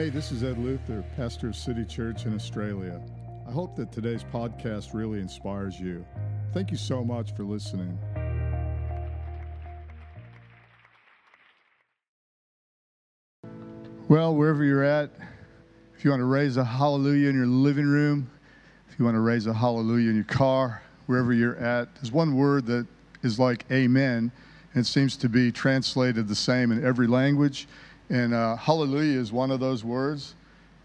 Hey, this is Ed Luther, pastor of City Church in Australia. I hope that today's podcast really inspires you. Thank you so much for listening. Well, wherever you're at, if you want to raise a hallelujah in your living room, if you want to raise a hallelujah in your car, wherever you're at, there's one word that is like amen, and seems to be translated the same in every language. And uh, hallelujah is one of those words.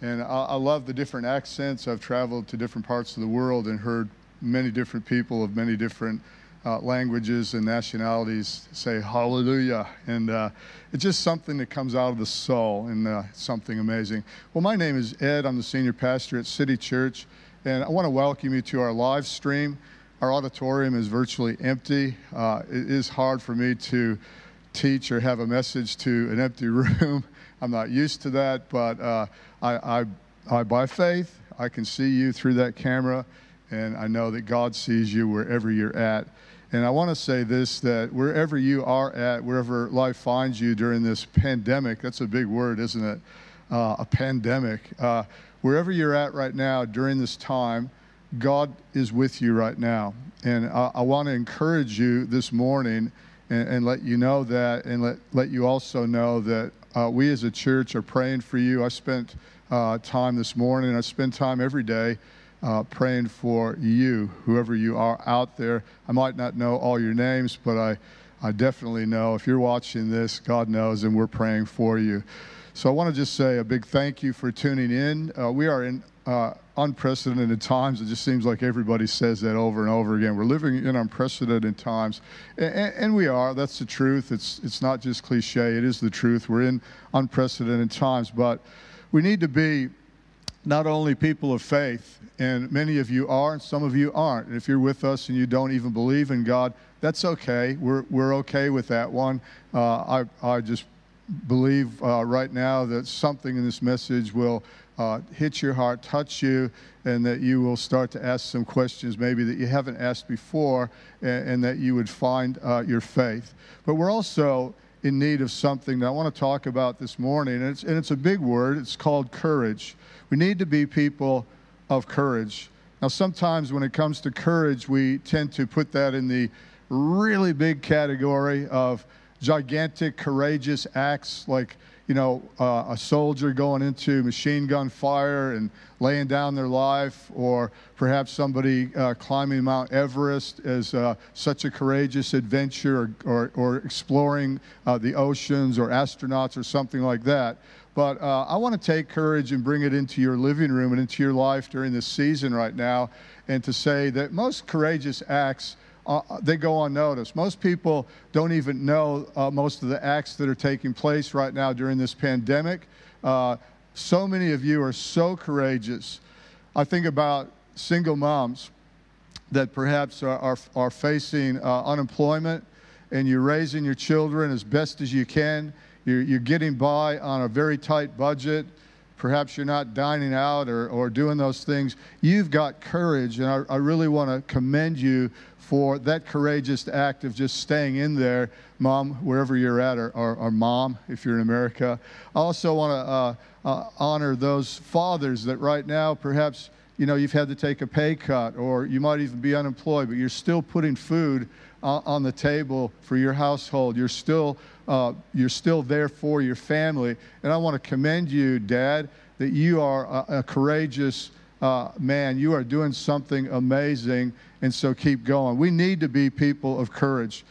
And I, I love the different accents. I've traveled to different parts of the world and heard many different people of many different uh, languages and nationalities say hallelujah. And uh, it's just something that comes out of the soul and uh, something amazing. Well, my name is Ed. I'm the senior pastor at City Church. And I want to welcome you to our live stream. Our auditorium is virtually empty. Uh, it is hard for me to teach or have a message to an empty room. I'm not used to that, but uh, I, I, I, by faith, I can see you through that camera, and I know that God sees you wherever you're at. And I want to say this that wherever you are at, wherever life finds you during this pandemic, that's a big word, isn't it? Uh, a pandemic. Uh, wherever you're at right now during this time, God is with you right now. And I, I want to encourage you this morning and, and, let you know that, and let, let you also know that uh, we as a church are praying for you. I spent uh, time this morning, I spend time every day uh, praying for you, whoever you are out there. I might not know all your names, but I, I definitely know if you're watching this, God knows, and we're praying for you. So I want to just say a big thank you for tuning in. Uh, we are in uh, unprecedented times. It just seems like everybody says that over and over again. We're living in unprecedented times, and, and, we are. That's the truth. It's it's not just cliche. It is the truth. We're in unprecedented times, but we need to be not only people of faith, and many of you are, and some of you aren't. And if you're with us and you don't even believe in God, that's okay. We're, we're okay with that one. Uh, I, I just believe uh, right now that something in this message will uh, hit your heart, touch you, and that you will start to ask some questions maybe that you haven't asked before, and, and that you would find uh, your faith. But we're also in need of something that I want to talk about this morning, and it's, and it's a big word. It's called courage. We need to be people of courage. Now, sometimes when it comes to courage, we tend to put that in the really big category of gigantic, courageous acts like you know, uh, a soldier going into machine gun fire and laying down their life, or perhaps somebody uh, climbing Mount Everest as uh, such a courageous adventure, or, or, or exploring uh, the oceans, or astronauts, or something like that. But uh, I want to take courage and bring it into your living room and into your life during this season right now, and to say that most courageous acts uh, they go unnoticed. Most people don't even know uh, most of the acts that are taking place right now during this pandemic. Uh, so many of you are so courageous. I think about single moms that perhaps are, are, are facing uh, unemployment and you're raising your children as best as you can. You're, you're getting by on a very tight budget perhaps you're not dining out or, or doing those things, you've got courage. And I, I really want to commend you for that courageous act of just staying in there, mom, wherever you're at, or, or, or mom, if you're in America. I also want to uh, uh, honor those fathers that right now perhaps you know you've had to take a pay cut or you might even be unemployed but you're still putting food on the table for your household you're still uh, you're still there for your family and i want to commend you dad that you are a, a courageous uh, man you are doing something amazing and so keep going. We need to be people of courage.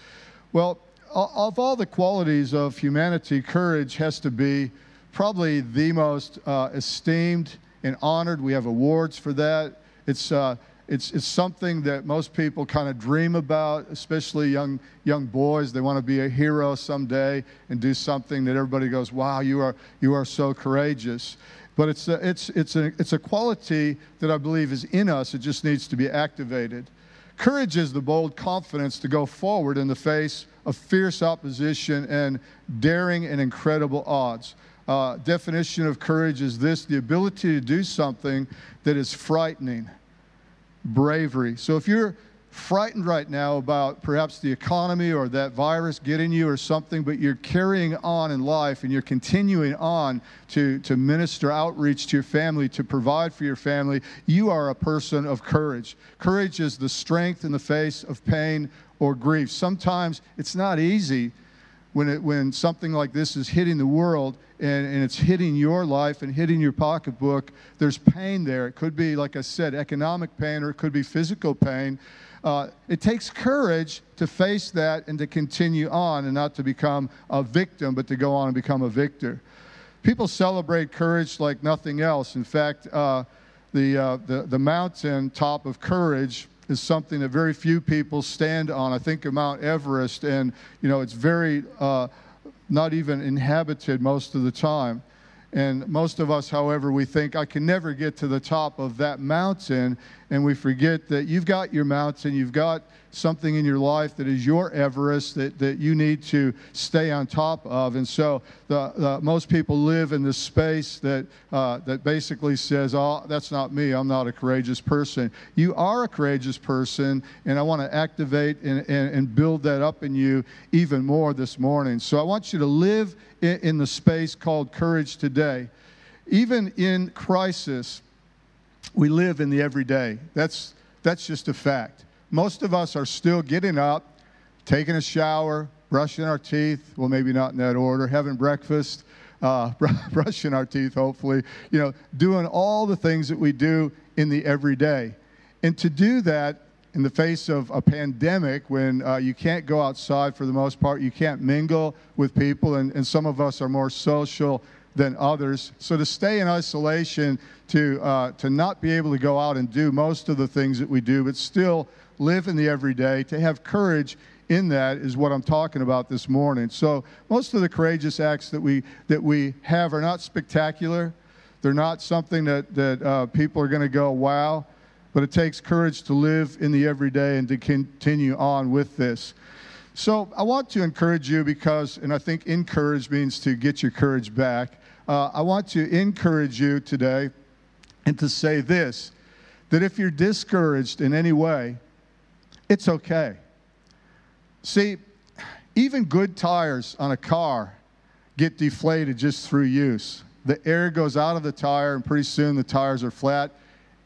Well, of all the qualities of humanity, courage has to be probably the most uh, esteemed and honored. We have awards for that. It's, uh, it's, it's something that most people kind of dream about, especially young, young boys. They want to be a hero someday and do something that everybody goes, wow, you are, you are so courageous. But it's a, it's, it's, a, it's a quality that I believe is in us. It just needs to be activated. Courage is the bold confidence to go forward in the face of fierce opposition and daring and incredible odds. Uh, definition of courage is this the ability to do something that is frightening, bravery. So if you're frightened right now about perhaps the economy or that virus getting you or something, but you're carrying on in life and you're continuing on to, to minister outreach to your family, to provide for your family, you are a person of courage. Courage is the strength in the face of pain or grief. Sometimes it's not easy when, it, when something like this is hitting the world and, and it's hitting your life and hitting your pocketbook, there's pain there. It could be, like I said, economic pain or it could be physical pain. Uh, it takes courage to face that and to continue on and not to become a victim, but to go on and become a victor. People celebrate courage like nothing else. In fact, uh, the, uh, the, the mountain top of courage is something that very few people stand on. I think of Mount Everest, and you know it's very uh, not even inhabited most of the time. And most of us, however, we think, I can never get to the top of that mountain. And we forget that you've got your mountain, you've got something in your life that is your Everest that, that you need to stay on top of. And so the, the most people live in this space that, uh, that basically says, oh, that's not me. I'm not a courageous person. You are a courageous person, and I want to activate and, and, and build that up in you even more this morning. So I want you to live in, in the space called courage today. Even in crisis, we live in the everyday. That's, that's just a fact. Most of us are still getting up, taking a shower, brushing our teeth. Well, maybe not in that order, having breakfast, uh, brushing our teeth, hopefully, you know, doing all the things that we do in the everyday. And to do that in the face of a pandemic when uh, you can't go outside for the most part, you can't mingle with people, and, and some of us are more social than others. So to stay in isolation, to, uh, to not be able to go out and do most of the things that we do, but still live in the everyday, to have courage in that is what I'm talking about this morning. So most of the courageous acts that we, that we have are not spectacular. They're not something that, that uh, people are going to go, wow but it takes courage to live in the everyday and to continue on with this. So I want to encourage you because, and I think encourage means to get your courage back. Uh, I want to encourage you today and to say this that if you're discouraged in any way, it's okay. See, even good tires on a car get deflated just through use. The air goes out of the tire, and pretty soon the tires are flat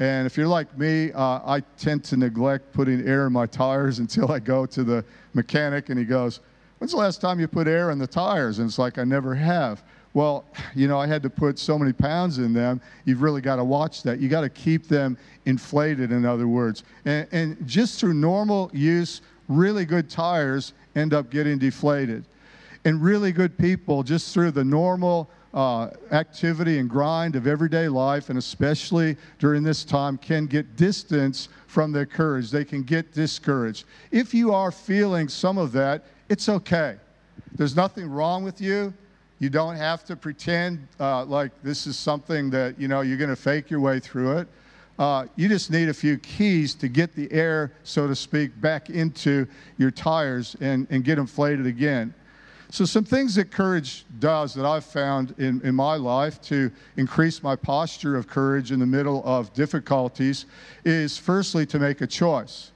and if you're like me, uh, I tend to neglect putting air in my tires until I go to the mechanic and he goes, When's the last time you put air in the tires? And it's like, I never have. Well, you know, I had to put so many pounds in them. You've really got to watch that. You got to keep them inflated, in other words. And, and just through normal use, really good tires end up getting deflated. And really good people, just through the normal uh, activity and grind of everyday life, and especially during this time, can get distance from their courage. They can get discouraged. If you are feeling some of that, it's okay. There's nothing wrong with you. You don't have to pretend uh, like this is something that you know you're going to fake your way through it. Uh, you just need a few keys to get the air, so to speak, back into your tires and, and get inflated again. So, some things that courage does that I've found in, in my life to increase my posture of courage in the middle of difficulties is firstly to make a choice.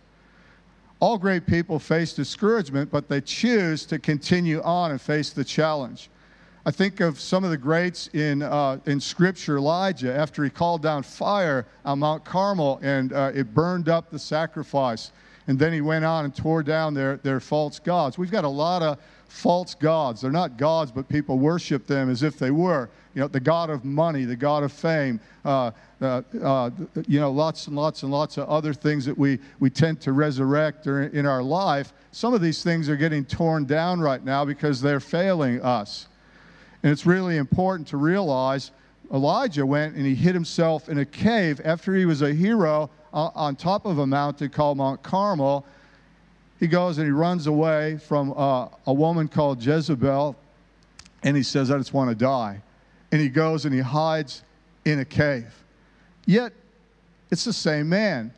All great people face discouragement, but they choose to continue on and face the challenge. I think of some of the greats in, uh, in Scripture, Elijah, after he called down fire on Mount Carmel and uh, it burned up the sacrifice. And then he went on and tore down their, their false gods. We've got a lot of false gods. They're not gods, but people worship them as if they were. You know, the God of money, the God of fame, uh, uh, uh, you know, lots and lots and lots of other things that we, we tend to resurrect in our life. Some of these things are getting torn down right now because they're failing us. And it's really important to realize Elijah went and he hid himself in a cave after he was a hero on top of a mountain called Mount Carmel he goes and he runs away from uh, a woman called Jezebel, and he says, I just want to die. And he goes and he hides in a cave. Yet, it's the same man.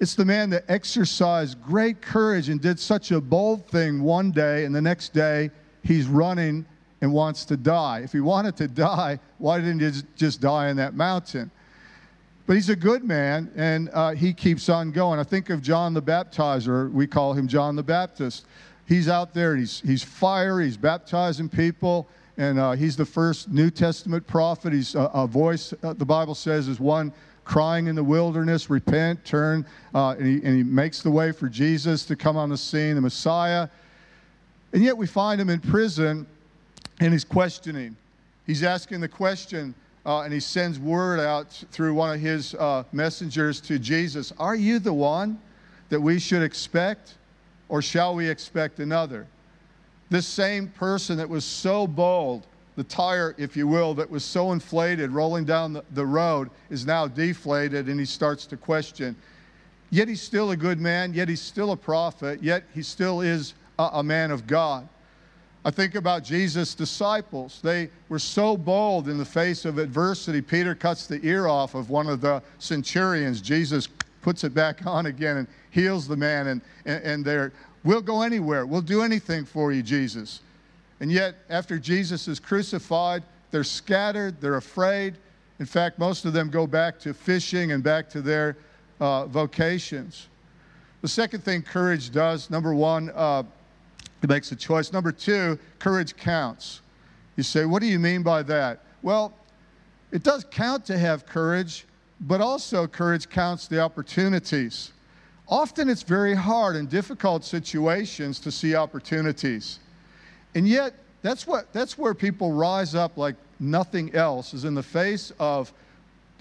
It's the man that exercised great courage and did such a bold thing one day, and the next day he's running and wants to die. If he wanted to die, why didn't he just die in that mountain? But he's a good man, and uh, he keeps on going. I think of John the Baptizer. We call him John the Baptist. He's out there, he's, he's fire, he's baptizing people, and uh, he's the first New Testament prophet. He's a, a voice, uh, the Bible says, is one crying in the wilderness, repent, turn, uh, and, he, and he makes the way for Jesus to come on the scene, the Messiah. And yet we find him in prison and he's questioning. He's asking the question, uh, and he sends word out through one of his uh, messengers to Jesus Are you the one that we should expect, or shall we expect another? This same person that was so bold, the tire, if you will, that was so inflated rolling down the, the road is now deflated, and he starts to question. Yet he's still a good man, yet he's still a prophet, yet he still is a, a man of God. I think about Jesus' disciples. They were so bold in the face of adversity. Peter cuts the ear off of one of the centurions. Jesus puts it back on again and heals the man. And, and, and they're, we'll go anywhere. We'll do anything for you, Jesus. And yet, after Jesus is crucified, they're scattered, they're afraid. In fact, most of them go back to fishing and back to their uh, vocations. The second thing courage does, number one, uh, he makes a choice. Number two, courage counts. You say, what do you mean by that? Well, it does count to have courage, but also courage counts the opportunities. Often it's very hard in difficult situations to see opportunities. And yet, that's, what, that's where people rise up like nothing else, is in the face of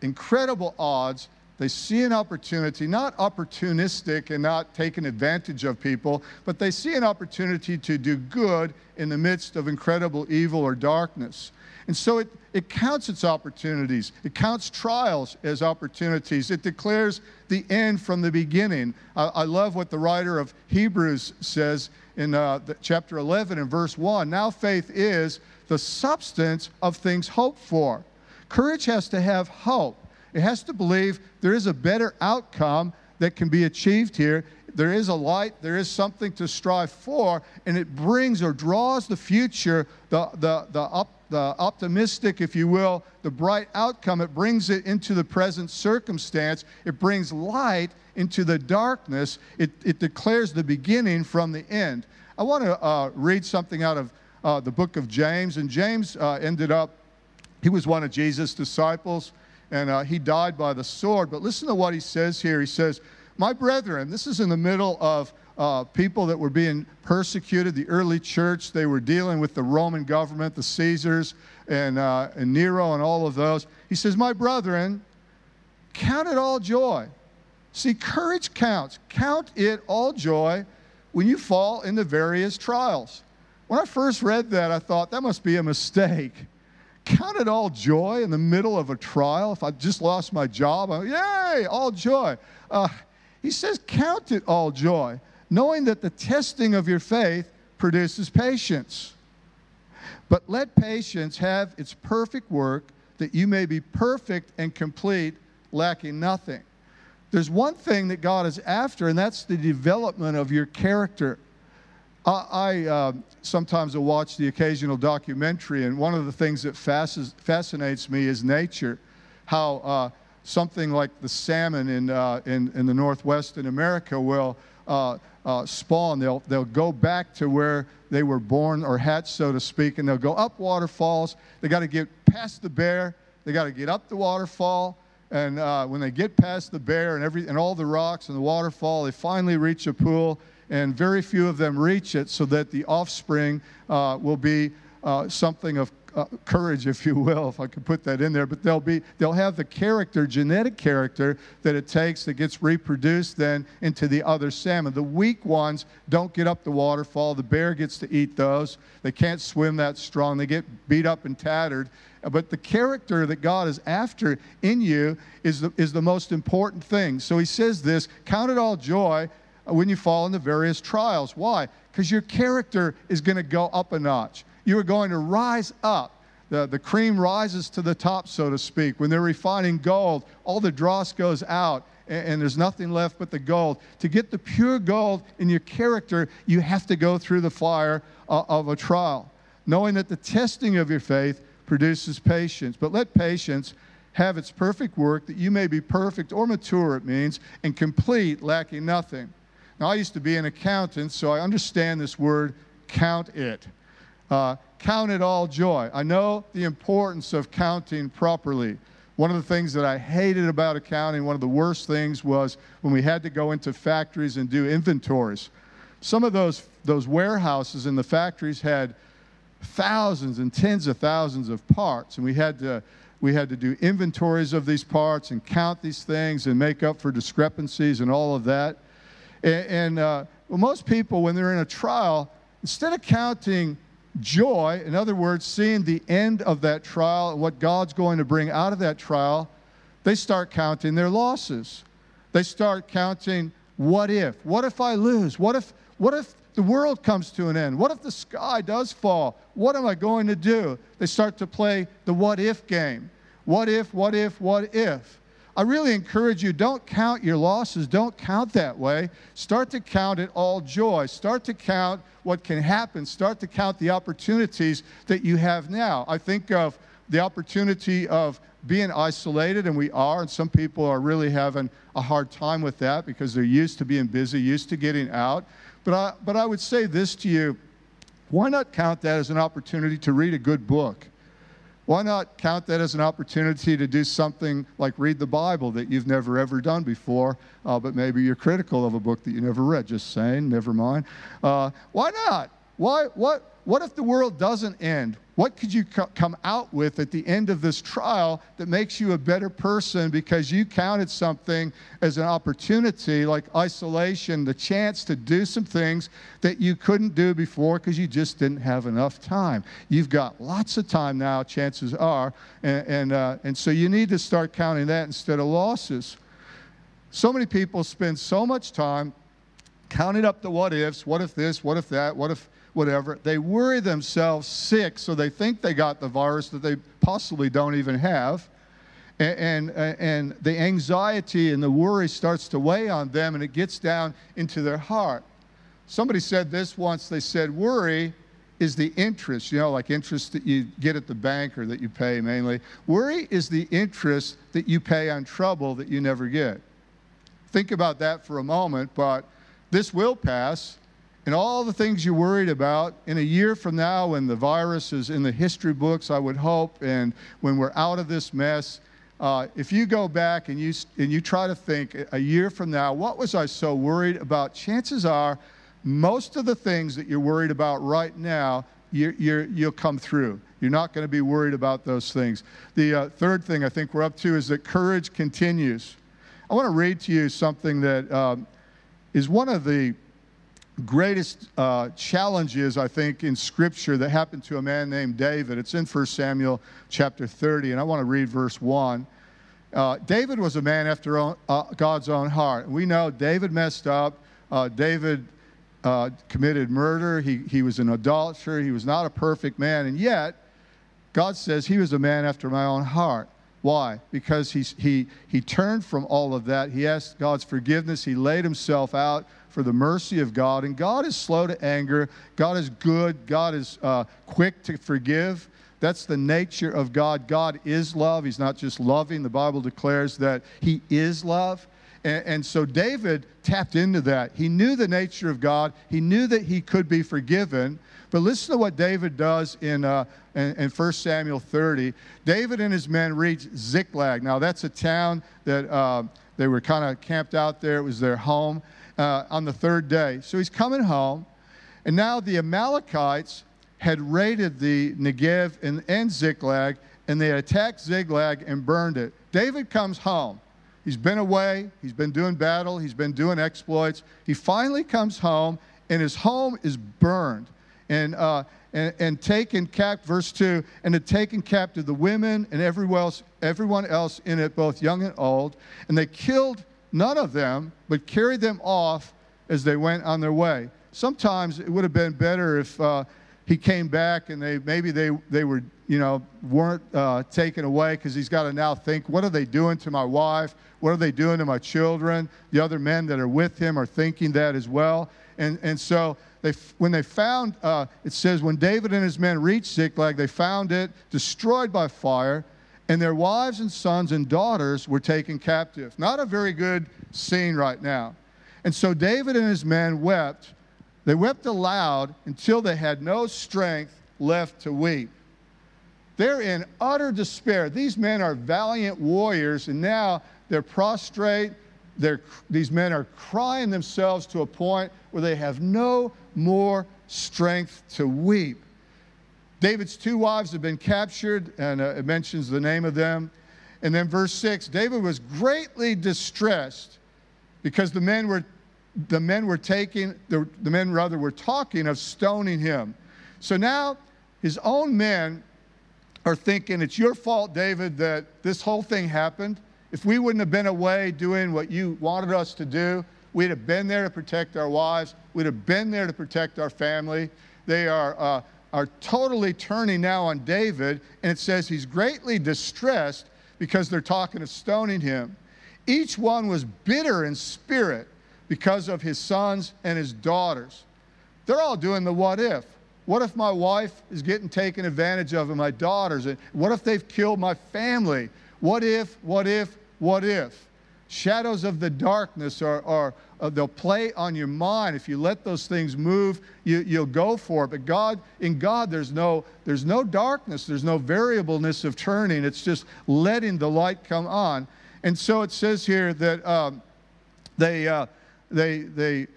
incredible odds they see an opportunity, not opportunistic and not taking advantage of people, but they see an opportunity to do good in the midst of incredible evil or darkness. And so it, it counts its opportunities. It counts trials as opportunities. It declares the end from the beginning. I, I love what the writer of Hebrews says in uh, chapter 11 and verse 1. Now faith is the substance of things hoped for. Courage has to have hope. It has to believe there is a better outcome that can be achieved here. There is a light, there is something to strive for, and it brings or draws the future, the, the, the, up, the optimistic, if you will, the bright outcome. It brings it into the present circumstance. It brings light into the darkness. It, it declares the beginning from the end. I want to uh, read something out of uh, the book of James, and James uh, ended up, he was one of Jesus' disciples and uh, he died by the sword. But listen to what he says here. He says, My brethren, this is in the middle of uh, people that were being persecuted. The early church, they were dealing with the Roman government, the Caesars, and, uh, and Nero, and all of those. He says, My brethren, count it all joy. See, courage counts. Count it all joy when you fall into various trials. When I first read that, I thought that must be a mistake count it all joy in the middle of a trial. If I just lost my job, I'm, yay, all joy. Uh, he says, count it all joy, knowing that the testing of your faith produces patience. But let patience have its perfect work, that you may be perfect and complete, lacking nothing. There's one thing that God is after, and that's the development of your character. I, uh, sometimes will watch the occasional documentary, and one of the things that fascinates me is nature. How uh, something like the salmon in, uh, in, in the Northwest in America will uh, uh, spawn. They'll, they'll go back to where they were born or hatched, so to speak, and they'll go up waterfalls. They got to get past the bear, they got to get up the waterfall. And uh, when they get past the bear and, every, and all the rocks and the waterfall, they finally reach a pool and very few of them reach it, so that the offspring uh, will be uh, something of uh, courage, if you will, if I could put that in there. But they'll be they'll have the character, genetic character that it takes that gets reproduced then into the other salmon. The weak ones don't get up the waterfall. The bear gets to eat those. They can't swim that strong. They get beat up and tattered. But the character that God is after in you is the, is the most important thing. So he says this Count it all joy when you fall into various trials. Why? Because your character is going to go up a notch. You are going to rise up. The, the cream rises to the top, so to speak. When they're refining gold, all the dross goes out and, and there's nothing left but the gold. To get the pure gold in your character, you have to go through the fire uh, of a trial, knowing that the testing of your faith produces patience. But let patience have its perfect work, that you may be perfect or mature, it means, and complete, lacking nothing. Now, I used to be an accountant, so I understand this word, count it. Uh, count it all joy. I know the importance of counting properly. One of the things that I hated about accounting, one of the worst things was when we had to go into factories and do inventories. Some of those, those warehouses in the factories had thousands and tens of thousands of parts, and we had to we had to do inventories of these parts and count these things and make up for discrepancies and all of that. And, and uh, well, most people, when they're in a trial, instead of counting joy, in other words, seeing the end of that trial and what God's going to bring out of that trial, they start counting their losses. They start counting what if? What if I lose? What if what if the world comes to an end? What if the sky does fall? What am I going to do? They start to play the what if game. What if, what if, what if? I really encourage you don't count your losses. Don't count that way. Start to count it all joy. Start to count what can happen. Start to count the opportunities that you have now. I think of the opportunity of being isolated, and we are, and some people are really having a hard time with that because they're used to being busy, used to getting out. But I, but I would say this to you why not count that as an opportunity to read a good book? Why not count that as an opportunity to do something like read the Bible that you've never ever done before, uh, but maybe you're critical of a book that you never read? Just saying, never mind. Uh, why not? Why, what, what if the world doesn't end? What could you co- come out with at the end of this trial that makes you a better person because you counted something as an opportunity like isolation, the chance to do some things that you couldn't do before because you just didn't have enough time? You've got lots of time now, chances are, and, and, uh, and so you need to start counting that instead of losses. So many people spend so much time counting up the what ifs what if this, what if that, what if whatever. They worry themselves sick, so they think they got the virus that they possibly don't even have. And, and, and the anxiety and the worry starts to weigh on them, and it gets down into their heart. Somebody said this once. They said, Worry is the interest, you know, like interest that you get at the bank or that you pay mainly. Worry is the interest that you pay on trouble that you never get. Think about that for a moment, but this will pass and all the things you're worried about in a year from now when the virus is in the history books, I would hope, and when we're out of this mess, uh, if you go back and you, and you try to think a year from now, what was I so worried about? Chances are most of the things that you're worried about right now, you will come through. You're not going to be worried about those things. The uh, third thing I think we're up to is that courage continues. I want to read to you something that um, is one of the greatest uh, challenges, I think, in Scripture that happened to a man named David. It's in 1 Samuel chapter 30, and I want to read verse 1. Uh, David was a man after own, uh, God's own heart. We know David messed up. Uh, David uh, committed murder. He, he was an adulterer. He was not a perfect man. And yet, God says he was a man after my own heart. Why? Because he, he, he turned from all of that. He asked God's forgiveness. He laid himself out for the mercy of God. And God is slow to anger. God is good. God is uh, quick to forgive. That's the nature of God. God is love. He's not just loving. The Bible declares that He is love. And, and, so David tapped into that. He knew the nature of God, he knew that he could be forgiven. But listen to what David does in, uh, in, in 1 Samuel 30. David and his men reach Ziklag. Now, that's a town that uh, they were kind of camped out there, it was their home uh, on the third day. So he's coming home, and now the Amalekites had raided the Negev and, and Ziklag, and they attacked Ziklag and burned it. David comes home. He's been away, he's been doing battle, he's been doing exploits. He finally comes home, and his home is burned. And, uh, and, and taken captive, verse 2, and had taken captive the women and everyone else, everyone else in it, both young and old. And they killed none of them, but carried them off as they went on their way. Sometimes it would have been better if uh, he came back and they maybe they, they were, you know, weren't uh, taken away because he's got to now think, what are they doing to my wife? What are they doing to my children? The other men that are with him are thinking that as well. And, and so they, when they found, uh, it says, when David and his men reached Ziklag, they found it destroyed by fire and their wives and sons and daughters were taken captive. Not a very good scene right now. And so David and his men wept. They wept aloud until they had no strength left to weep. They're in utter despair. These men are valiant warriors, and now they're prostrate. They're, these men are crying themselves to a point where they have no more strength to weep. David's two wives have been captured, and uh, it mentions the name of them. And then, verse 6 David was greatly distressed because the men were, the men were taking, the, the men rather were talking of stoning him. So now his own men are thinking, It's your fault, David, that this whole thing happened. If we wouldn't have been away doing what you wanted us to do, we'd have been there to protect our wives, we'd have been there to protect our family. They are. Uh, are totally turning now on David, and it says he's greatly distressed because they're talking of stoning him. Each one was bitter in spirit because of his sons and his daughters. They're all doing the what if. What if my wife is getting taken advantage of and my daughters? And what if they've killed my family? What if, what if, what if? Shadows of the darkness are, are uh, they'll play on your mind. If you let those things move, you, you'll go for it. But God, in God, there's no, there's no darkness. There's no variableness of turning. It's just letting the light come on. And so it says here that um, they, uh, they, they,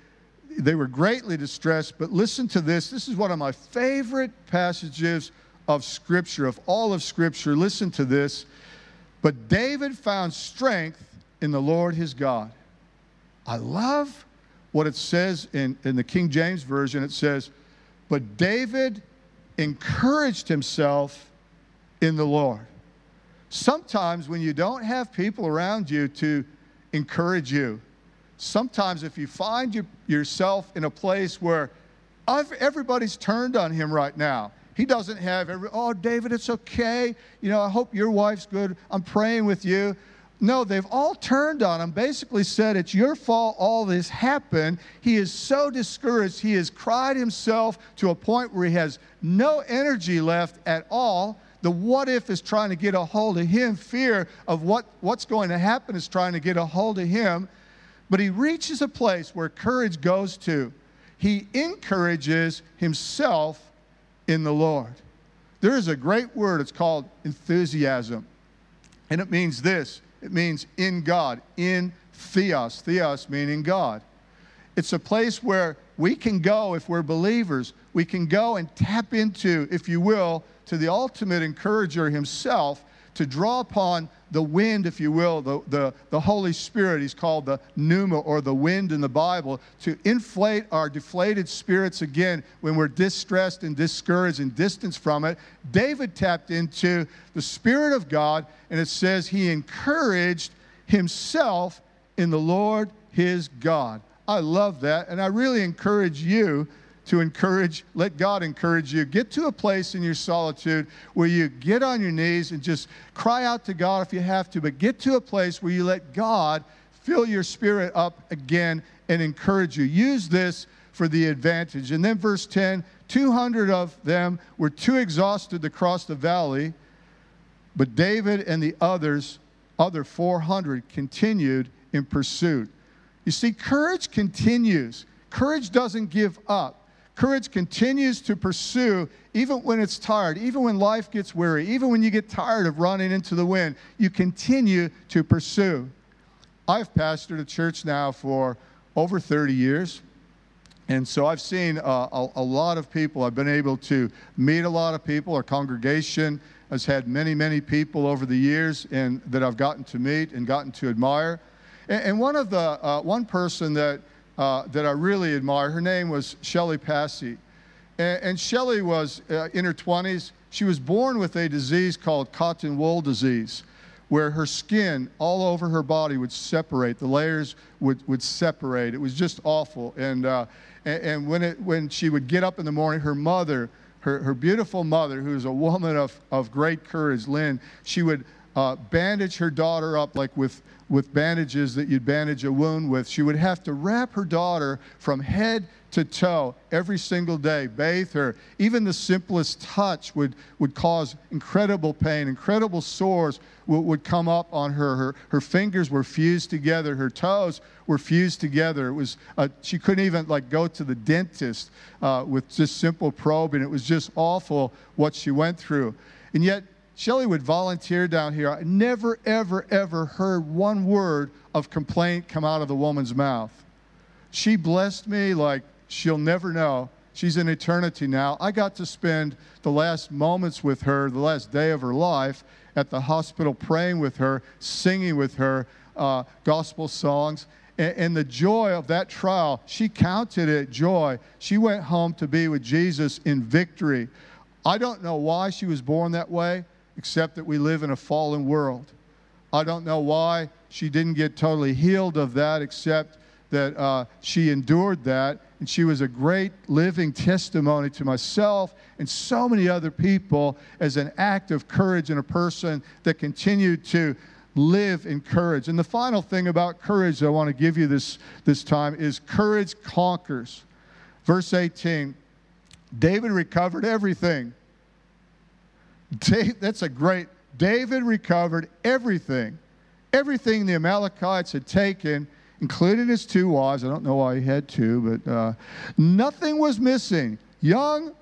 they were greatly distressed. But listen to this. This is one of my favorite passages of Scripture, of all of Scripture. Listen to this. But David found strength in the Lord his God. I love what it says in, in the King James Version. It says, But David encouraged himself in the Lord. Sometimes when you don't have people around you to encourage you, sometimes if you find you, yourself in a place where everybody's turned on him right now, he doesn't have every, oh, David, it's okay. You know, I hope your wife's good. I'm praying with you. No, they've all turned on him, basically said, It's your fault all this happened. He is so discouraged. He has cried himself to a point where he has no energy left at all. The what if is trying to get a hold of him. Fear of what, what's going to happen is trying to get a hold of him. But he reaches a place where courage goes to. He encourages himself in the Lord. There is a great word, it's called enthusiasm. And it means this it means in God, in theos, theos meaning God. It's a place where we can go if we're believers. We can go and tap into, if you will, to the ultimate encourager himself to draw upon the wind, if you will, the, the, the Holy Spirit. He's called the pneuma or the wind in the Bible to inflate our deflated spirits again when we're distressed and discouraged and distanced from it. David tapped into the Spirit of God, and it says he encouraged himself in the Lord his God. I love that, and I really encourage you to encourage, let God encourage you. Get to a place in your solitude where you get on your knees and just cry out to God if you have to, but get to a place where you let God fill your spirit up again and encourage you. Use this for the advantage. And then, verse 10 200 of them were too exhausted to cross the valley, but David and the others, other 400, continued in pursuit. You see, courage continues. Courage doesn't give up. Courage continues to pursue even when it's tired, even when life gets weary, even when you get tired of running into the wind, you continue to pursue. I've pastored a church now for over 30 years. And so I've seen uh, a, a, lot of people. I've been able to meet a lot of people. Our congregation has had many, many people over the years and that I've gotten to meet and gotten to admire. And, and one of the uh, one person that uh, that I really admire. Her name was Shelley Passy. And, and Shelley was uh, in her 20s. She was born with a disease called cotton wool disease, where her skin all over her body would separate. The layers would, would separate. It was just awful. And, uh, and, and, when, it, when she would get up in the morning, her mother, her, her beautiful mother, who was a woman of, of great courage, Lynn, she would uh, bandage her daughter up like with with bandages that you'd bandage a wound with. She would have to wrap her daughter from head to toe every single day, bathe her. Even the simplest touch would, would cause incredible pain, incredible sores would, would come up on her. her. Her fingers were fused together, her toes were fused together. It was, uh, she couldn't even like go to the dentist uh, with just simple probing. It was just awful what she went through. And yet, Shelly would volunteer down here. I never, ever, ever heard one word of complaint come out of the woman's mouth. She blessed me like she'll never know. She's in eternity now. I got to spend the last moments with her, the last day of her life at the hospital, praying with her, singing with her uh, gospel songs. And, and the joy of that trial, she counted it joy. She went home to be with Jesus in victory. I don't know why she was born that way, except that we live in a fallen world. I don't know why she didn't get totally healed of that, except that uh, she endured that. And she was a great living testimony to myself and so many other people as an act of courage and a person that continued to live in courage. And the final thing about courage I want to give you this, this time is courage conquers. Verse 18 David recovered everything. That's a great, David recovered everything. Everything the Amalekites had taken including his two wives. I don't know why he had two, but uh, nothing was missing. Young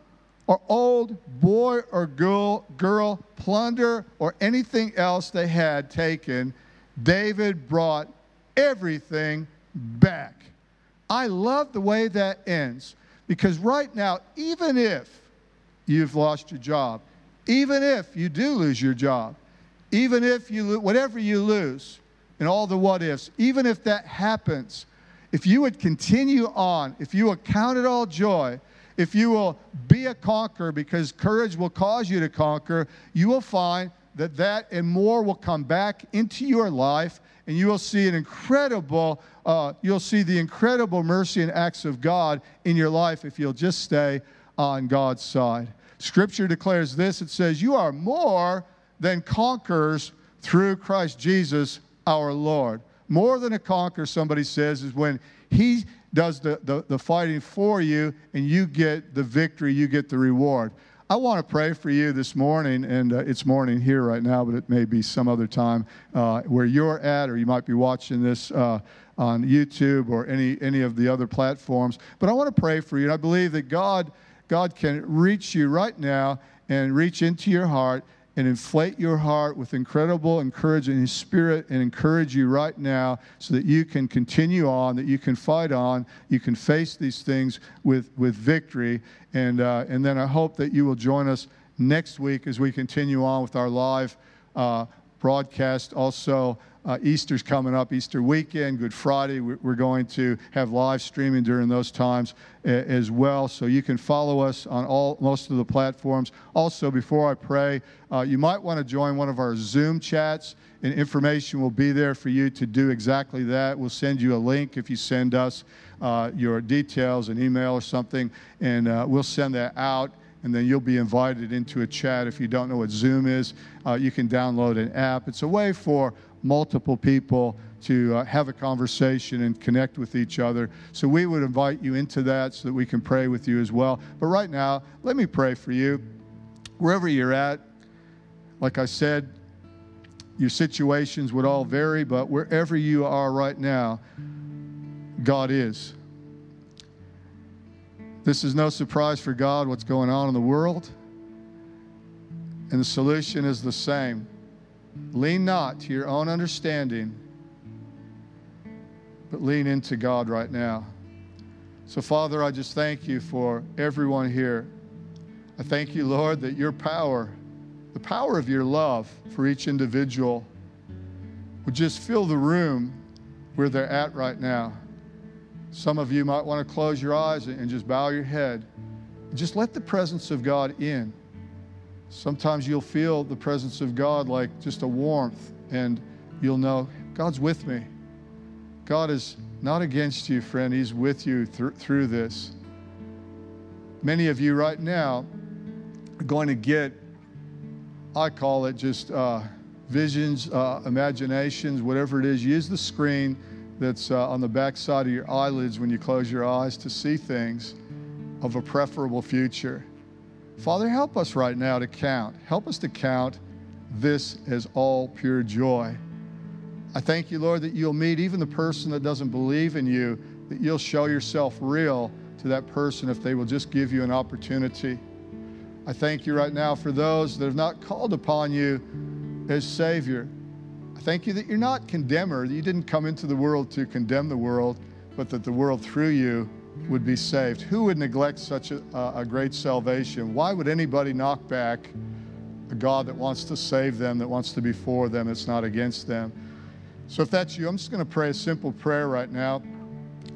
or old, boy or girl, girl, plunder or anything else they had taken, David brought everything back. I love the way that ends because right now, even if you've lost your job, even if you do lose your job, even if you lo- whatever you lose, and all the what ifs, even if that happens, if you would continue on, if you will count it all joy, if you will be a conqueror because courage will cause you to conquer, you will find that that and more will come back into your life and you will see an incredible uh, you'll see the incredible mercy and acts of god in your life if you'll just stay on god's side scripture declares this it says you are more than conquerors through christ jesus our Lord. More than a conqueror, somebody says, is when He does the, the, the fighting for you and you get the victory, you get the reward. I want to pray for you this morning, and uh, it's morning here right now, but it may be some other time uh, where you're at, or you might be watching this uh, on YouTube or any, any of the other platforms. But I want to pray for you, and I believe that God, God can reach you right now and reach into your heart and inflate your heart with incredible encouragement in His Spirit and encourage you right now so that you can continue on, that you can fight on, you can face these things with, with victory. And, uh, and then I hope that you will join us next week as we continue on with our live uh, broadcast. Also, uh, Easter's coming up, Easter weekend, Good Friday. We're going to have live streaming during those times as well. So you can follow us on all most of the platforms. Also, before I pray, uh, you might want to join one of our Zoom chats, and information will be there for you to do exactly that. We'll send you a link if you send us uh, your details, an email or something, and uh, we'll send that out and then you'll be invited into a chat. If you don't know what Zoom is, uh, you can download an app. It's a way for multiple people to uh, have a conversation and connect with each other. So we would invite you into that so that we can pray with you as well. But right now, let me pray for you. Wherever you're at, like I said, your situations would all vary, but wherever you are right now, God is. This is no surprise for God what's going on in the world. And the solution is the same Lean not to your own understanding, but lean into God right now. So, Father, I just thank you for everyone here. I thank you, Lord, that your power, the power of your love for each individual, would just fill the room where they're at right now. Some of you might want to close your eyes and just bow your head. Just let the presence of God in. Sometimes you'll feel the presence of God like just a warmth, and you'll know God's with me. God is not against you, friend. He's with you th- through this. Many of you right now are going to get, I call it just uh, visions, uh, imaginations, whatever it is, use the screen that's uh, on the back side of your eyelids when you close your eyes to see things of a preferable future. Father, help us right now to count. Help us to count this as all pure joy. I thank you, Lord, that you'll meet even the person that doesn't believe in you, that you'll show yourself real to that person if they will just give you an opportunity. I thank you right now for those that have not called upon you as Savior. I thank you that you're not condemner, that you didn't come into the world to condemn the world, but that the world through you would be saved. Who would neglect such a, a great salvation? Why would anybody knock back a God that wants to save them, that wants to be for them, that's not against them? So if that's you, I'm just going to pray a simple prayer right now.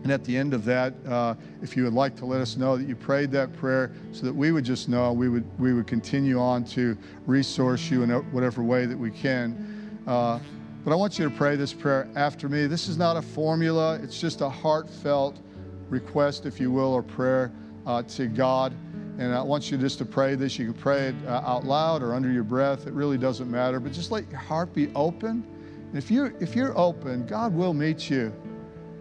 And at the end of that, uh, if you would like to let us know that you prayed that prayer so that we would just know, we would, we would continue on to resource you in whatever way that we can. Uh, but I want you to pray this prayer after me. This is not a formula, it's just a heartfelt request, if you will, or prayer uh, to God. And I want you just to pray this. You can pray it uh, out loud or under your breath. It really doesn't matter. But just let your heart be open. And if you're, if you're open, God will meet you.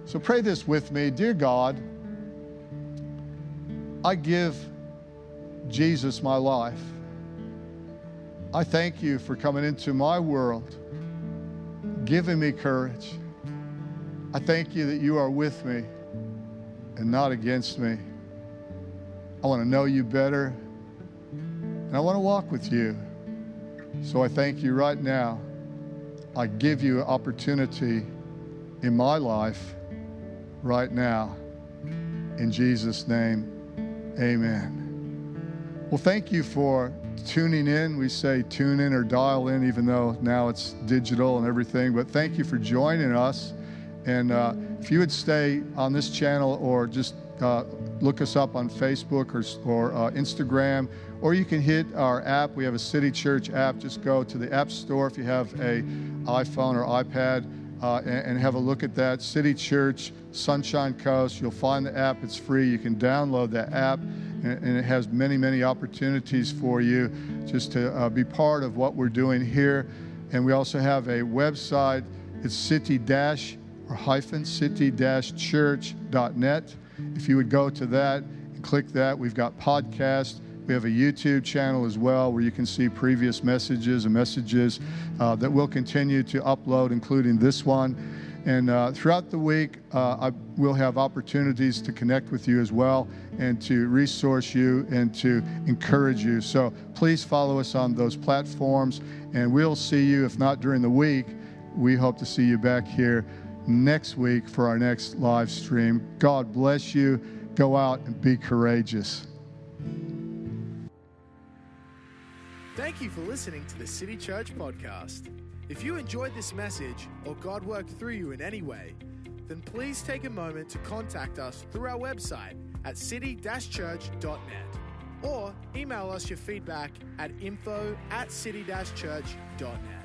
So pray this with me Dear God, I give Jesus my life. I thank you for coming into my world, giving me courage. I thank you that you are with me and not against me. I want to know you better, and I want to walk with you. So I thank you right now. I give you opportunity in my life right now. In Jesus' name, amen. Well, thank you for tuning in. We say tune in or dial in, even though now it's digital and everything. But thank you for joining us. And uh, if you would stay on this channel or just uh, look us up on Facebook or, or uh, Instagram, or you can hit our app. We have a City Church app. Just go to the App Store if you have a iPhone or iPad uh, and, and, have a look at that. City Church, Sunshine Coast. You'll find the app. It's free. You can download that app, and, it has many, many opportunities for you just to uh, be part of what we're doing here. And we also have a website. It's city or hyphen city-church.net. If you would go to that and click that, we've got podcasts. We have a YouTube channel as well where you can see previous messages and messages uh, that we'll continue to upload, including this one. And uh, throughout the week, uh, I will have opportunities to connect with you as well and to resource you and to encourage you. So please follow us on those platforms, and we'll see you, if not during the week, we hope to see you back here next week for our next live stream. God bless you. Go out and be courageous. Thank you for listening to the City Church podcast. If you enjoyed this message or God worked through you in any way, then please take a moment to contact us through our website at city-church.net or email us your feedback at info at city-church.net.